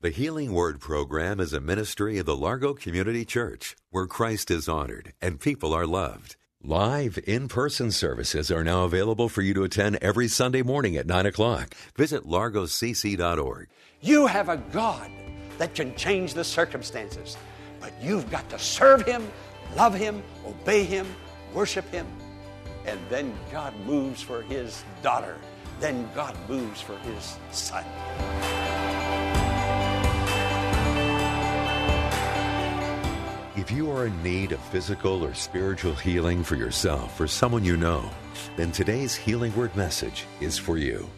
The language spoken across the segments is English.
The Healing Word program is a ministry of the Largo Community Church where Christ is honored and people are loved. Live in person services are now available for you to attend every Sunday morning at 9 o'clock. Visit largocc.org. You have a God that can change the circumstances, but you've got to serve Him, love Him, obey Him, worship Him, and then God moves for His daughter. Then God moves for His son. If you are in need of physical or spiritual healing for yourself or someone you know, then today's Healing Word message is for you.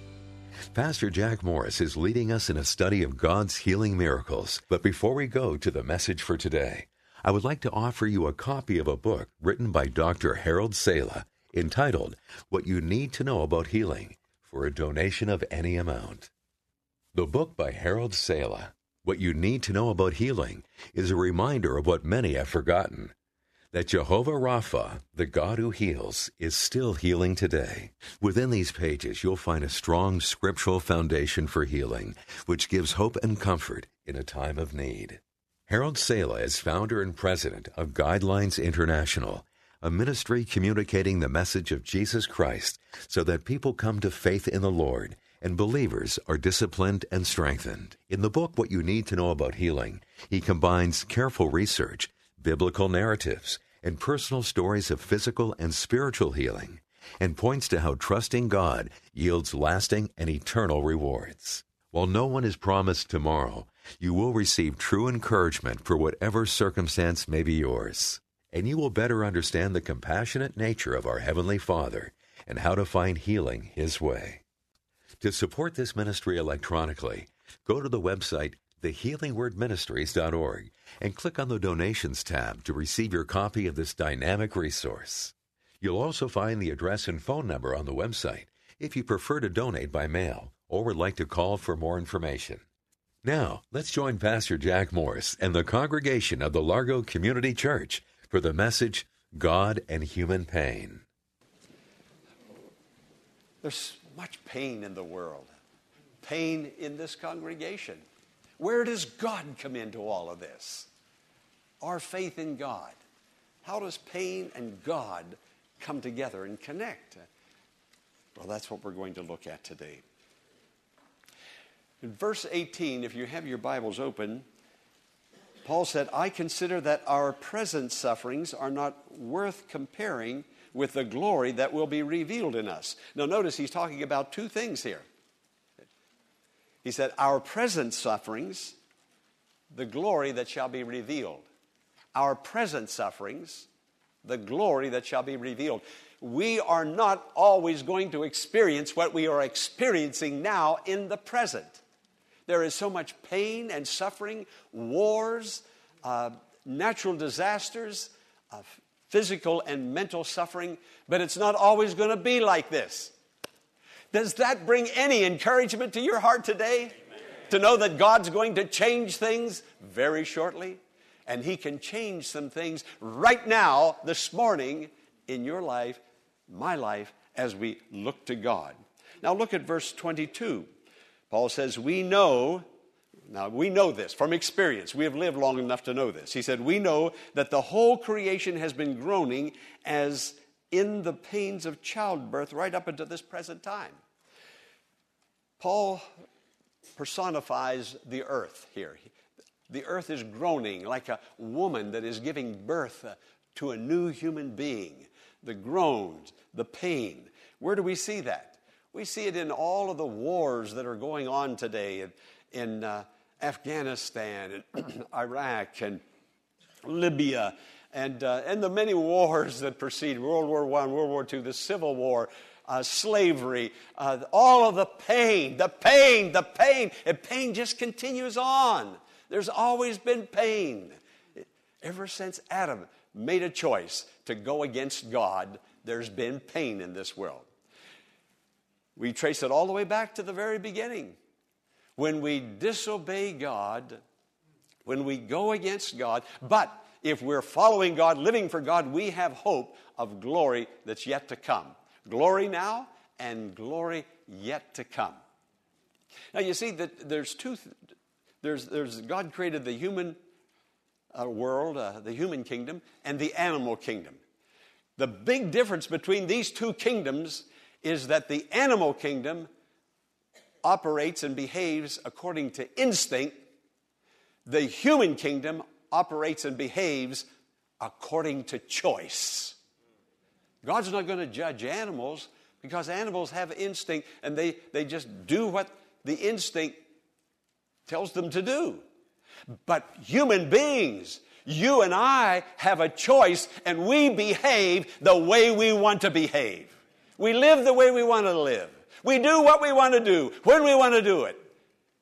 Pastor Jack Morris is leading us in a study of God's healing miracles. But before we go to the message for today, I would like to offer you a copy of a book written by Dr. Harold Sala entitled What You Need to Know About Healing for a donation of any amount. The book by Harold Sala what you need to know about healing is a reminder of what many have forgotten that Jehovah Rapha, the God who heals, is still healing today. Within these pages, you'll find a strong scriptural foundation for healing, which gives hope and comfort in a time of need. Harold Sala is founder and president of Guidelines International, a ministry communicating the message of Jesus Christ so that people come to faith in the Lord and believers are disciplined and strengthened. In the book, What You Need to Know About Healing, he combines careful research, biblical narratives, and personal stories of physical and spiritual healing, and points to how trusting God yields lasting and eternal rewards. While no one is promised tomorrow, you will receive true encouragement for whatever circumstance may be yours. And you will better understand the compassionate nature of our Heavenly Father and how to find healing His way. To support this ministry electronically, go to the website thehealingwordministries.org and click on the Donations tab to receive your copy of this dynamic resource. You'll also find the address and phone number on the website if you prefer to donate by mail or would like to call for more information. Now, let's join Pastor Jack Morris and the congregation of the Largo Community Church for the message God and Human Pain. There's much pain in the world, pain in this congregation. Where does God come into all of this? Our faith in God. How does pain and God come together and connect? Well, that's what we're going to look at today. In verse 18, if you have your Bibles open, Paul said, I consider that our present sufferings are not worth comparing with the glory that will be revealed in us. Now, notice he's talking about two things here. He said, Our present sufferings, the glory that shall be revealed. Our present sufferings, the glory that shall be revealed. We are not always going to experience what we are experiencing now in the present. There is so much pain and suffering, wars, uh, natural disasters, uh, physical and mental suffering, but it's not always going to be like this. Does that bring any encouragement to your heart today? Amen. To know that God's going to change things very shortly? And He can change some things right now, this morning, in your life, my life, as we look to God. Now, look at verse 22. Paul says, We know now, we know this from experience. We have lived long enough to know this. He said, We know that the whole creation has been groaning as in the pains of childbirth right up until this present time. Paul personifies the earth here. The earth is groaning like a woman that is giving birth to a new human being. The groans, the pain. Where do we see that? We see it in all of the wars that are going on today in, in uh, Afghanistan and Iraq and Libya and, uh, and the many wars that precede World War I, World War II, the Civil War, uh, slavery, uh, all of the pain, the pain, the pain. And pain just continues on. There's always been pain. Ever since Adam made a choice to go against God, there's been pain in this world. We trace it all the way back to the very beginning. When we disobey God, when we go against God, but if we're following God, living for God, we have hope of glory that's yet to come. Glory now and glory yet to come. Now you see that there's two. There's, there's God created the human uh, world, uh, the human kingdom, and the animal kingdom. The big difference between these two kingdoms is that the animal kingdom operates and behaves according to instinct. The human kingdom operates and behaves according to choice. God's not going to judge animals because animals have instinct and they, they just do what the instinct tells them to do. But human beings, you and I have a choice and we behave the way we want to behave. We live the way we want to live. We do what we want to do when we want to do it.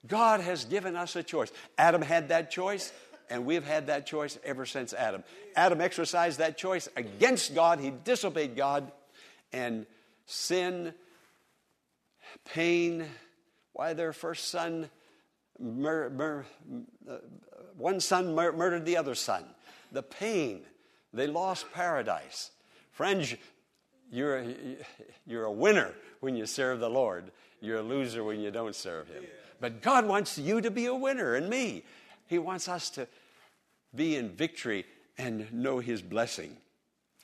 God has given us a choice. Adam had that choice and we've had that choice ever since Adam. Adam exercised that choice against God, he disobeyed God, and sin, pain, why their first son, mur- mur- uh, one son mur- murdered the other son. The pain, they lost paradise. Friends, you're, you're a winner when you serve the Lord. You're a loser when you don't serve Him. But God wants you to be a winner and me. He wants us to be in victory and know His blessing.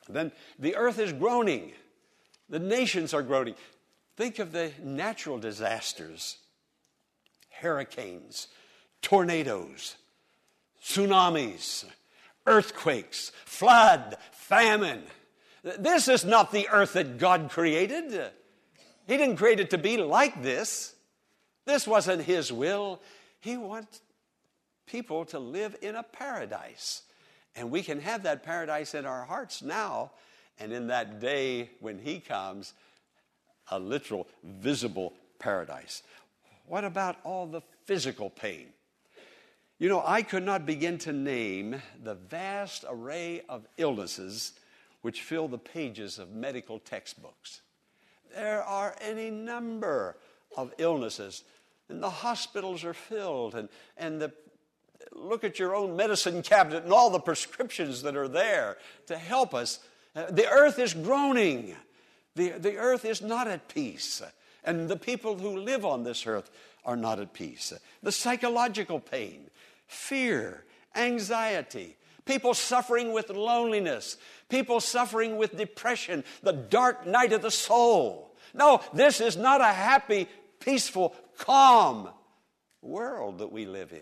Then the earth is groaning, the nations are groaning. Think of the natural disasters hurricanes, tornadoes, tsunamis, earthquakes, flood, famine. This is not the earth that God created. He didn't create it to be like this. This wasn't His will. He wants people to live in a paradise. And we can have that paradise in our hearts now, and in that day when He comes, a literal, visible paradise. What about all the physical pain? You know, I could not begin to name the vast array of illnesses which fill the pages of medical textbooks. There are any number of illnesses, and the hospitals are filled, and, and the look at your own medicine cabinet and all the prescriptions that are there to help us. Uh, the earth is groaning. The, the earth is not at peace. And the people who live on this earth are not at peace. The psychological pain, fear, anxiety, people suffering with loneliness, people suffering with depression, the dark night of the soul. No, this is not a happy, peaceful, calm world that we live in.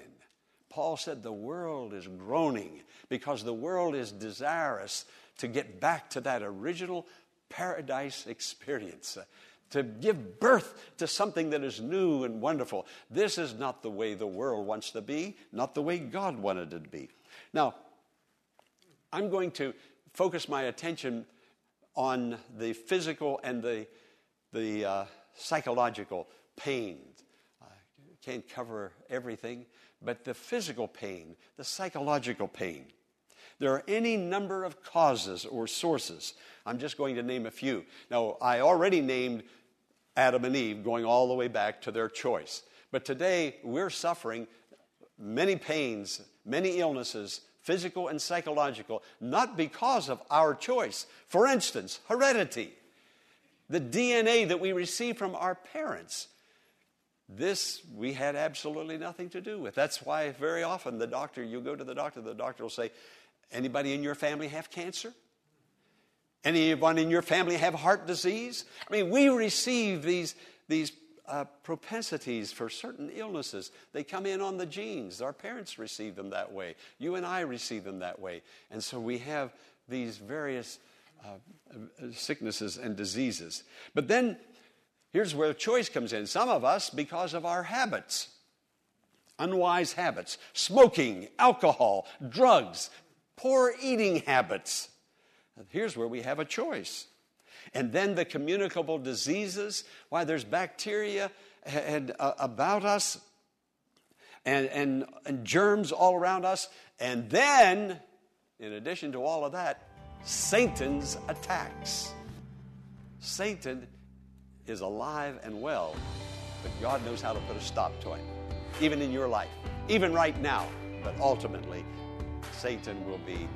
Paul said the world is groaning because the world is desirous to get back to that original paradise experience, to give birth to something that is new and wonderful. This is not the way the world wants to be, not the way God wanted it to be. Now, I'm going to focus my attention on the physical and the, the uh, psychological pain. I can't cover everything, but the physical pain, the psychological pain. There are any number of causes or sources. I'm just going to name a few. Now, I already named Adam and Eve going all the way back to their choice. But today, we're suffering many pains, many illnesses, physical and psychological, not because of our choice. For instance, heredity, the DNA that we receive from our parents. This we had absolutely nothing to do with. That's why very often the doctor, you go to the doctor, the doctor will say, Anybody in your family have cancer? Anyone in your family have heart disease? I mean, we receive these, these uh, propensities for certain illnesses. They come in on the genes. Our parents receive them that way. You and I receive them that way. And so we have these various uh, uh sicknesses and diseases. But then Here's where choice comes in. Some of us, because of our habits, unwise habits, smoking, alcohol, drugs, poor eating habits. Here's where we have a choice. And then the communicable diseases, why there's bacteria and, uh, about us and, and, and germs all around us. And then, in addition to all of that, Satan's attacks. Satan is alive and well, but God knows how to put a stop to him, even in your life, even right now. But ultimately, Satan will be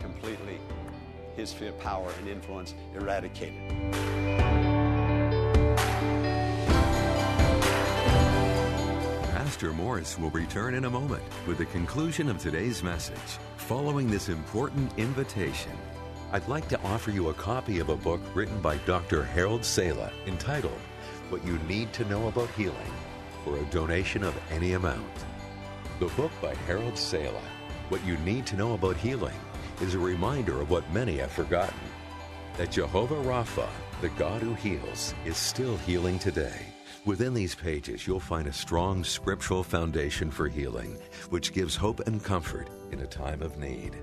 completely, his power and influence eradicated. Pastor Morris will return in a moment with the conclusion of today's message. Following this important invitation, I'd like to offer you a copy of a book written by Dr. Harold Sala entitled What You Need to Know About Healing for a donation of any amount. The book by Harold Sala, What You Need to Know About Healing, is a reminder of what many have forgotten that Jehovah Rapha, the God who heals, is still healing today. Within these pages, you'll find a strong scriptural foundation for healing, which gives hope and comfort in a time of need.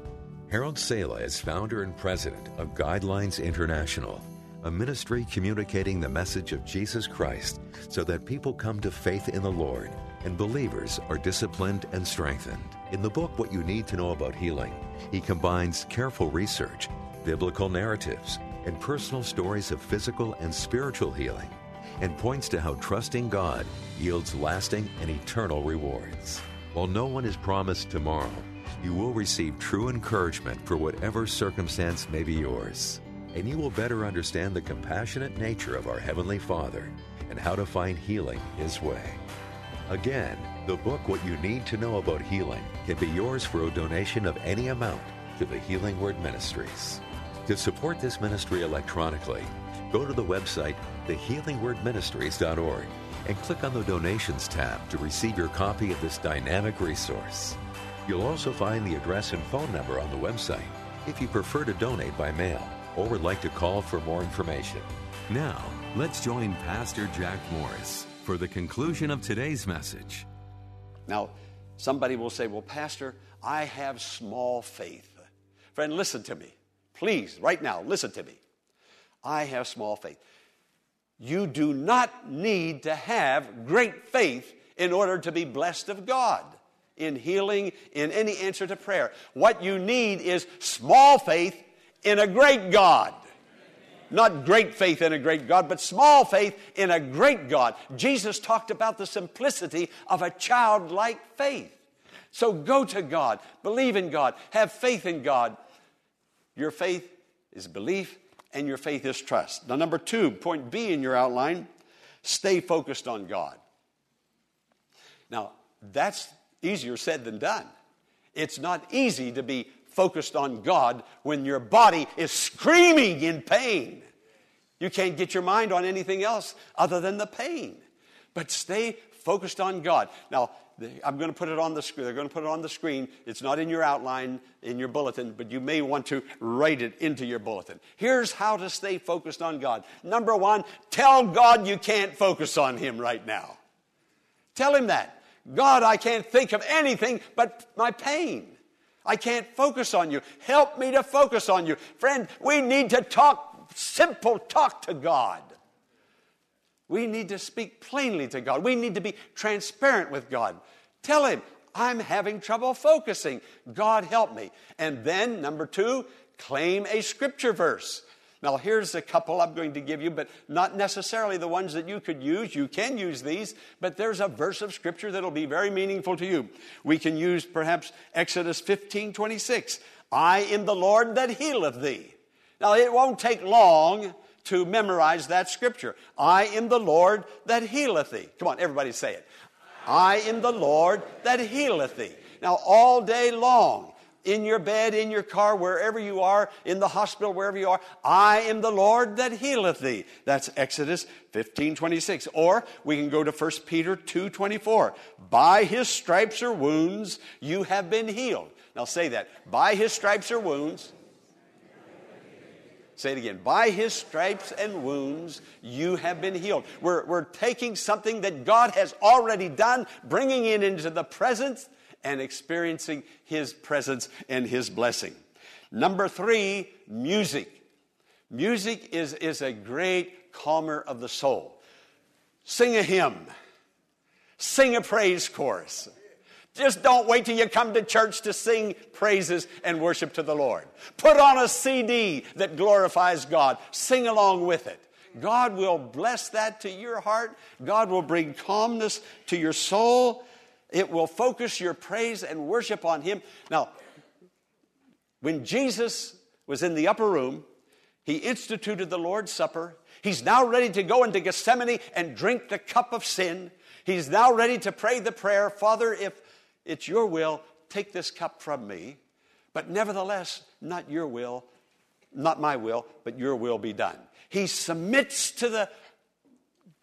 Harold Sala is founder and president of Guidelines International, a ministry communicating the message of Jesus Christ so that people come to faith in the Lord and believers are disciplined and strengthened. In the book, What You Need to Know About Healing, he combines careful research, biblical narratives, and personal stories of physical and spiritual healing, and points to how trusting God yields lasting and eternal rewards. While no one is promised tomorrow, you will receive true encouragement for whatever circumstance may be yours. And you will better understand the compassionate nature of our Heavenly Father and how to find healing His way. Again, the book What You Need to Know About Healing can be yours for a donation of any amount to the Healing Word Ministries. To support this ministry electronically, go to the website thehealingwordministries.org and click on the donations tab to receive your copy of this dynamic resource. You'll also find the address and phone number on the website if you prefer to donate by mail or would like to call for more information. Now, let's join Pastor Jack Morris for the conclusion of today's message. Now, somebody will say, Well, Pastor, I have small faith. Friend, listen to me. Please, right now, listen to me. I have small faith. You do not need to have great faith in order to be blessed of God in healing, in any answer to prayer. What you need is small faith in a great God. Not great faith in a great God, but small faith in a great God. Jesus talked about the simplicity of a childlike faith. So go to God, believe in God, have faith in God. Your faith is belief, and your faith is trust. Now, number two, point B in your outline stay focused on God. Now, that's Easier said than done. It's not easy to be focused on God when your body is screaming in pain. You can't get your mind on anything else other than the pain. But stay focused on God. Now, I'm going to put it on the screen. They're going to put it on the screen. It's not in your outline in your bulletin, but you may want to write it into your bulletin. Here's how to stay focused on God. Number one, tell God you can't focus on Him right now. Tell Him that. God, I can't think of anything but my pain. I can't focus on you. Help me to focus on you. Friend, we need to talk simple talk to God. We need to speak plainly to God. We need to be transparent with God. Tell Him, I'm having trouble focusing. God, help me. And then, number two, claim a scripture verse. Now, here's a couple I'm going to give you, but not necessarily the ones that you could use. You can use these, but there's a verse of Scripture that'll be very meaningful to you. We can use perhaps Exodus 15 26. I am the Lord that healeth thee. Now, it won't take long to memorize that Scripture. I am the Lord that healeth thee. Come on, everybody say it. I am the Lord that healeth thee. Now, all day long, in your bed, in your car, wherever you are, in the hospital, wherever you are. I am the Lord that healeth thee. That's Exodus 15, 26. Or we can go to 1 Peter 2, 24. By his stripes or wounds, you have been healed. Now say that. By his stripes or wounds. Say it again. By his stripes and wounds, you have been healed. We're, we're taking something that God has already done, bringing it into the present and experiencing His presence and His blessing. Number three, music. Music is, is a great calmer of the soul. Sing a hymn, sing a praise chorus. Just don't wait till you come to church to sing praises and worship to the Lord. Put on a CD that glorifies God. Sing along with it. God will bless that to your heart. God will bring calmness to your soul. It will focus your praise and worship on Him. Now, when Jesus was in the upper room, He instituted the Lord's Supper. He's now ready to go into Gethsemane and drink the cup of sin. He's now ready to pray the prayer Father, if it's your will, take this cup from me. But nevertheless, not your will, not my will, but your will be done. He submits to the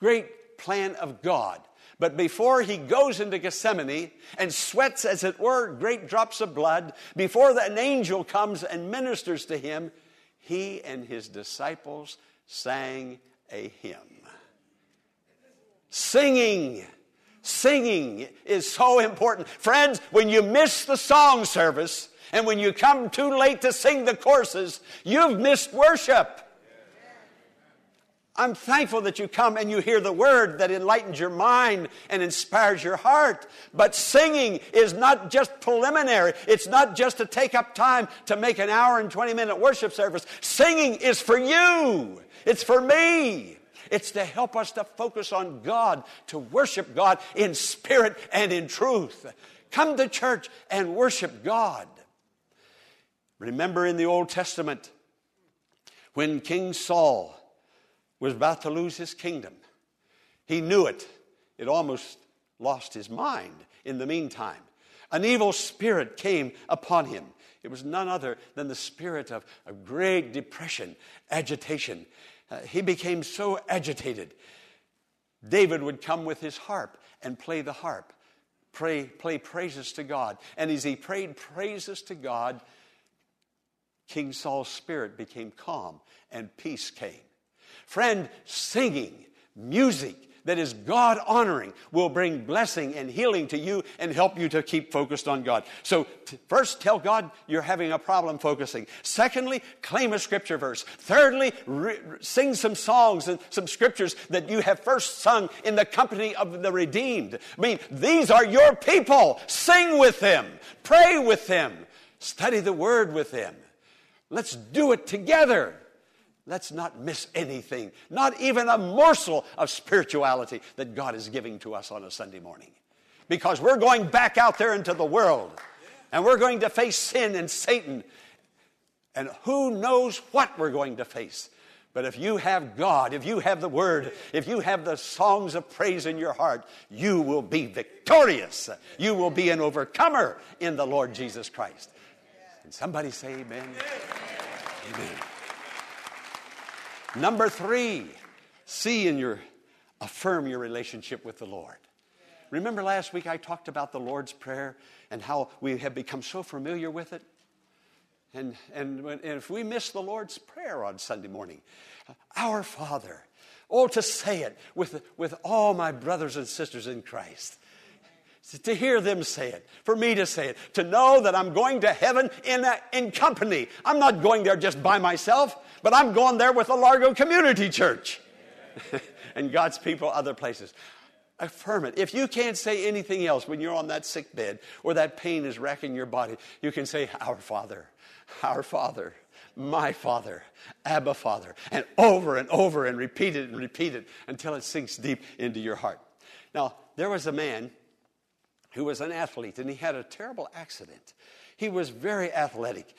great plan of God. But before he goes into Gethsemane and sweats, as it were, great drops of blood, before an angel comes and ministers to him, he and his disciples sang a hymn. Singing Singing is so important. Friends, when you miss the song service and when you come too late to sing the courses, you've missed worship. I'm thankful that you come and you hear the word that enlightens your mind and inspires your heart. But singing is not just preliminary. It's not just to take up time to make an hour and 20 minute worship service. Singing is for you. It's for me. It's to help us to focus on God, to worship God in spirit and in truth. Come to church and worship God. Remember in the Old Testament when King Saul was about to lose his kingdom, he knew it. It almost lost his mind in the meantime. An evil spirit came upon him. It was none other than the spirit of, of great depression, agitation, uh, he became so agitated. David would come with his harp and play the harp, pray, play praises to God. And as he prayed praises to God, King Saul's spirit became calm and peace came. Friend, singing, music, that is God honoring will bring blessing and healing to you and help you to keep focused on God. So, t- first, tell God you're having a problem focusing. Secondly, claim a scripture verse. Thirdly, re- sing some songs and some scriptures that you have first sung in the company of the redeemed. I mean, these are your people. Sing with them, pray with them, study the word with them. Let's do it together. Let's not miss anything, not even a morsel of spirituality that God is giving to us on a Sunday morning. Because we're going back out there into the world and we're going to face sin and Satan. And who knows what we're going to face. But if you have God, if you have the Word, if you have the songs of praise in your heart, you will be victorious. You will be an overcomer in the Lord Jesus Christ. And somebody say, Amen. Amen. Number three, see in your, affirm your relationship with the Lord. Remember last week I talked about the Lord's Prayer and how we have become so familiar with it? And, and, and if we miss the Lord's Prayer on Sunday morning, Our Father, oh, to say it with, with all my brothers and sisters in Christ to hear them say it, for me to say it, to know that I'm going to heaven in, a, in company. I'm not going there just by myself, but I'm going there with the Largo Community Church and God's people other places. Affirm it. If you can't say anything else when you're on that sick bed or that pain is wrecking your body, you can say, Our Father, our Father, my Father, Abba Father, and over and over and repeat it and repeat it until it sinks deep into your heart. Now, there was a man who was an athlete, and he had a terrible accident. He was very athletic,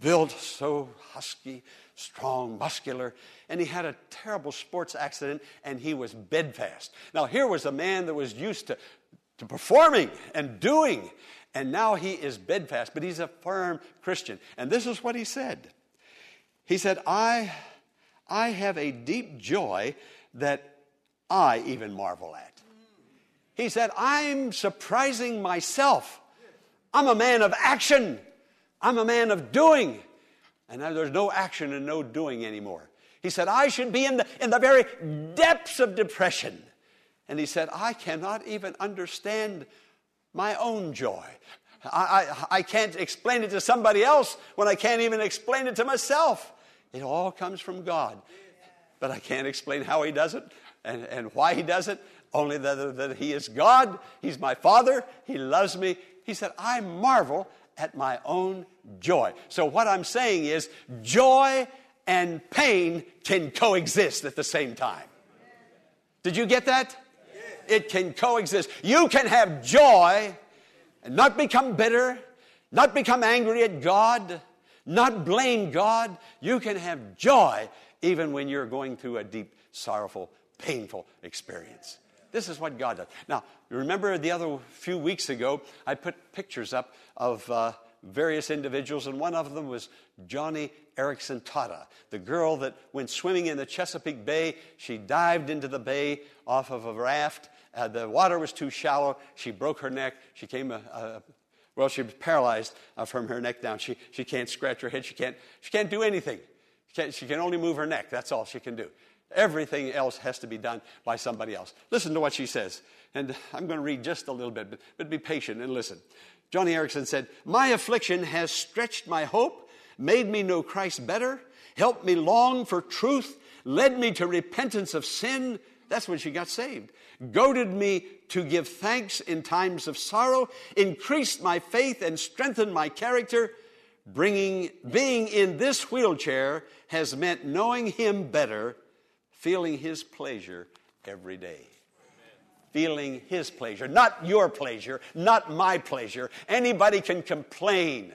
built so husky, strong, muscular, and he had a terrible sports accident, and he was bedfast. Now, here was a man that was used to, to performing and doing, and now he is bedfast, but he's a firm Christian. And this is what he said He said, I, I have a deep joy that I even marvel at. He said, I'm surprising myself. I'm a man of action. I'm a man of doing. And now there's no action and no doing anymore. He said, I should be in the, in the very depths of depression. And he said, I cannot even understand my own joy. I, I, I can't explain it to somebody else when I can't even explain it to myself. It all comes from God. But I can't explain how He does it and, and why He does it. Only that, that He is God. He's my Father. He loves me. He said, I marvel at my own joy. So, what I'm saying is, joy and pain can coexist at the same time. Did you get that? It can coexist. You can have joy and not become bitter, not become angry at God, not blame God. You can have joy even when you're going through a deep, sorrowful, painful experience. This is what God does. Now, remember the other few weeks ago, I put pictures up of uh, various individuals, and one of them was Joni Eareckson Tada, the girl that went swimming in the Chesapeake Bay. She dived into the bay off of a raft. Uh, the water was too shallow. She broke her neck. She came a, a well, she was paralyzed uh, from her neck down. She, she can't scratch her head. She can't, she can't do anything. She, she can only move her neck. That's all she can do. Everything else has to be done by somebody else. Listen to what she says. And I'm going to read just a little bit, but, but be patient and listen. Joni Eareckson said, My affliction has stretched my hope, made me know Christ better, helped me long for truth, led me to repentance of sin. That's when she got saved. Goaded me to give thanks in times of sorrow, increased my faith and strengthened my character. Bringing, being in this wheelchair has meant knowing Him better, feeling His pleasure every day feeling His pleasure, not your pleasure, not my pleasure. Anybody can complain,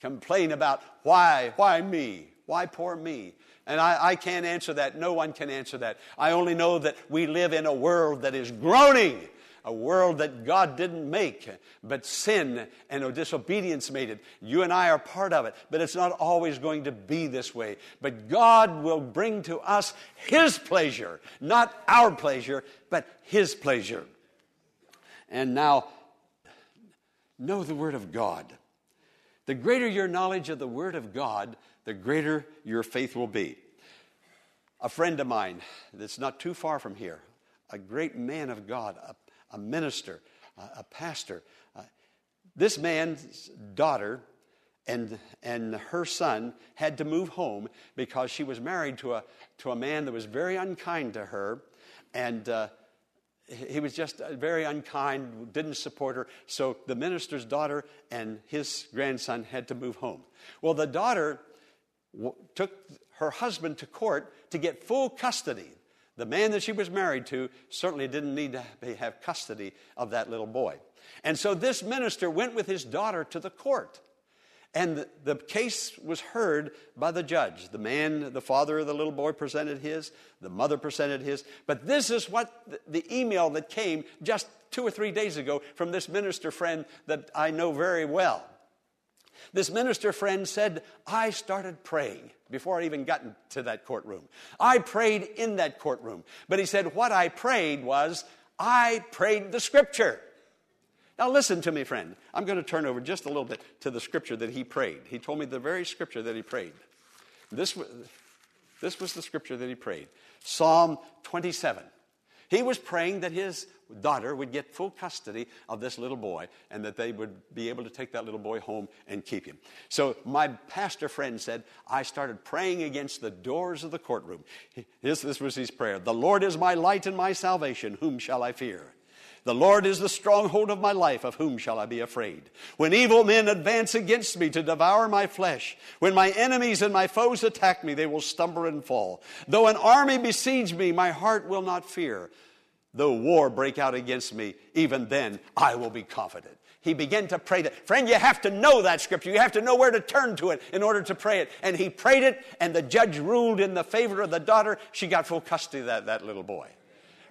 complain about why, why me, why poor me. And I, I can't answer that. No one can answer that. I only know that we live in a world that is groaning a world that God didn't make, but sin and disobedience made it. You and I are part of it, but it's not always going to be this way. But God will bring to us His pleasure, not our pleasure, but His pleasure. And now, know the Word of God. The greater your knowledge of the Word of God, the greater your faith will be. A friend of mine that's not too far from here, a great man of God, a a minister, a, pastor. Uh, this man's daughter and, and her son had to move home because she was married to a, to a man that was very unkind to her. And uh, he was just uh, very unkind, didn't support her. So the minister's daughter and his grandson had to move home. Well, the daughter w- took her husband to court to get full custody. The man that she was married to certainly didn't need to have custody of that little boy. And so this minister went with his daughter to the court. And the, case was heard by the judge. The man, the father of the little boy, presented his, the mother presented his. But this is what the email that came just two or three days ago from this minister friend that I know very well. This minister friend said, I started praying before I even got to that courtroom. I prayed in that courtroom. But he said, What I prayed was, I prayed the scripture. Now, listen to me, friend. I'm going to turn over just a little bit to the scripture that he prayed. He told me the very scripture that he prayed. This, this was the scripture that he prayed Psalm 27. He was praying that his daughter would get full custody of this little boy and that they would be able to take that little boy home and keep him. So my pastor friend said, I started praying against the doors of the courtroom. This, this was his prayer The Lord is my light and my salvation. Whom shall I fear? The Lord is the stronghold of my life. Of whom shall I be afraid? When evil men advance against me to devour my flesh, when my enemies and my foes attack me, they will stumble and fall. Though an army besiege me, my heart will not fear. Though war break out against me, even then I will be confident. He began to pray that. Friend, you have to know that scripture. You have to know where to turn to it in order to pray it. And he prayed it, and the judge ruled in the favor of the daughter. She got full custody of that, that little boy.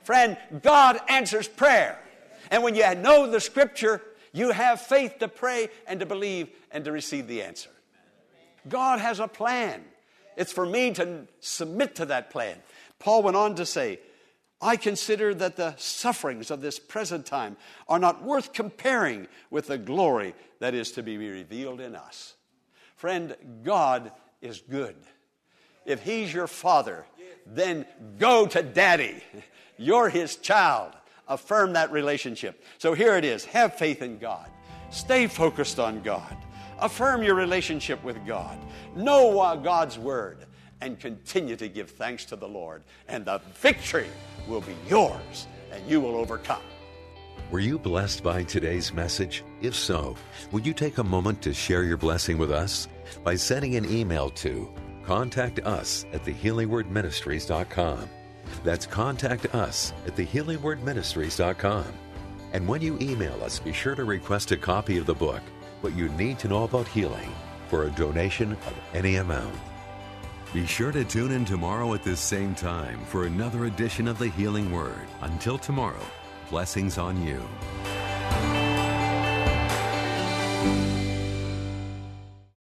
Friend, God answers prayer. And when you know the scripture, you have faith to pray and to believe and to receive the answer. God has a plan. It's for me to submit to that plan. Paul went on to say, I consider that the sufferings of this present time are not worth comparing with the glory that is to be revealed in us. Friend, God is good. If He's your father, then go to daddy. You're His child. Affirm that relationship. So here it is have faith in God, stay focused on God, affirm your relationship with God, know God's Word and continue to give thanks to the Lord. And the victory will be yours, and you will overcome. Were you blessed by today's message? If so, would you take a moment to share your blessing with us by sending an email to contact us at thehealingwordministries.com. That's contact us at thehealingwordministries.com. And when you email us, be sure to request a copy of the book, What You Need to Know About Healing, for a donation of any amount. Be sure to tune in tomorrow at this same time for another edition of the Healing Word. Until tomorrow, blessings on you.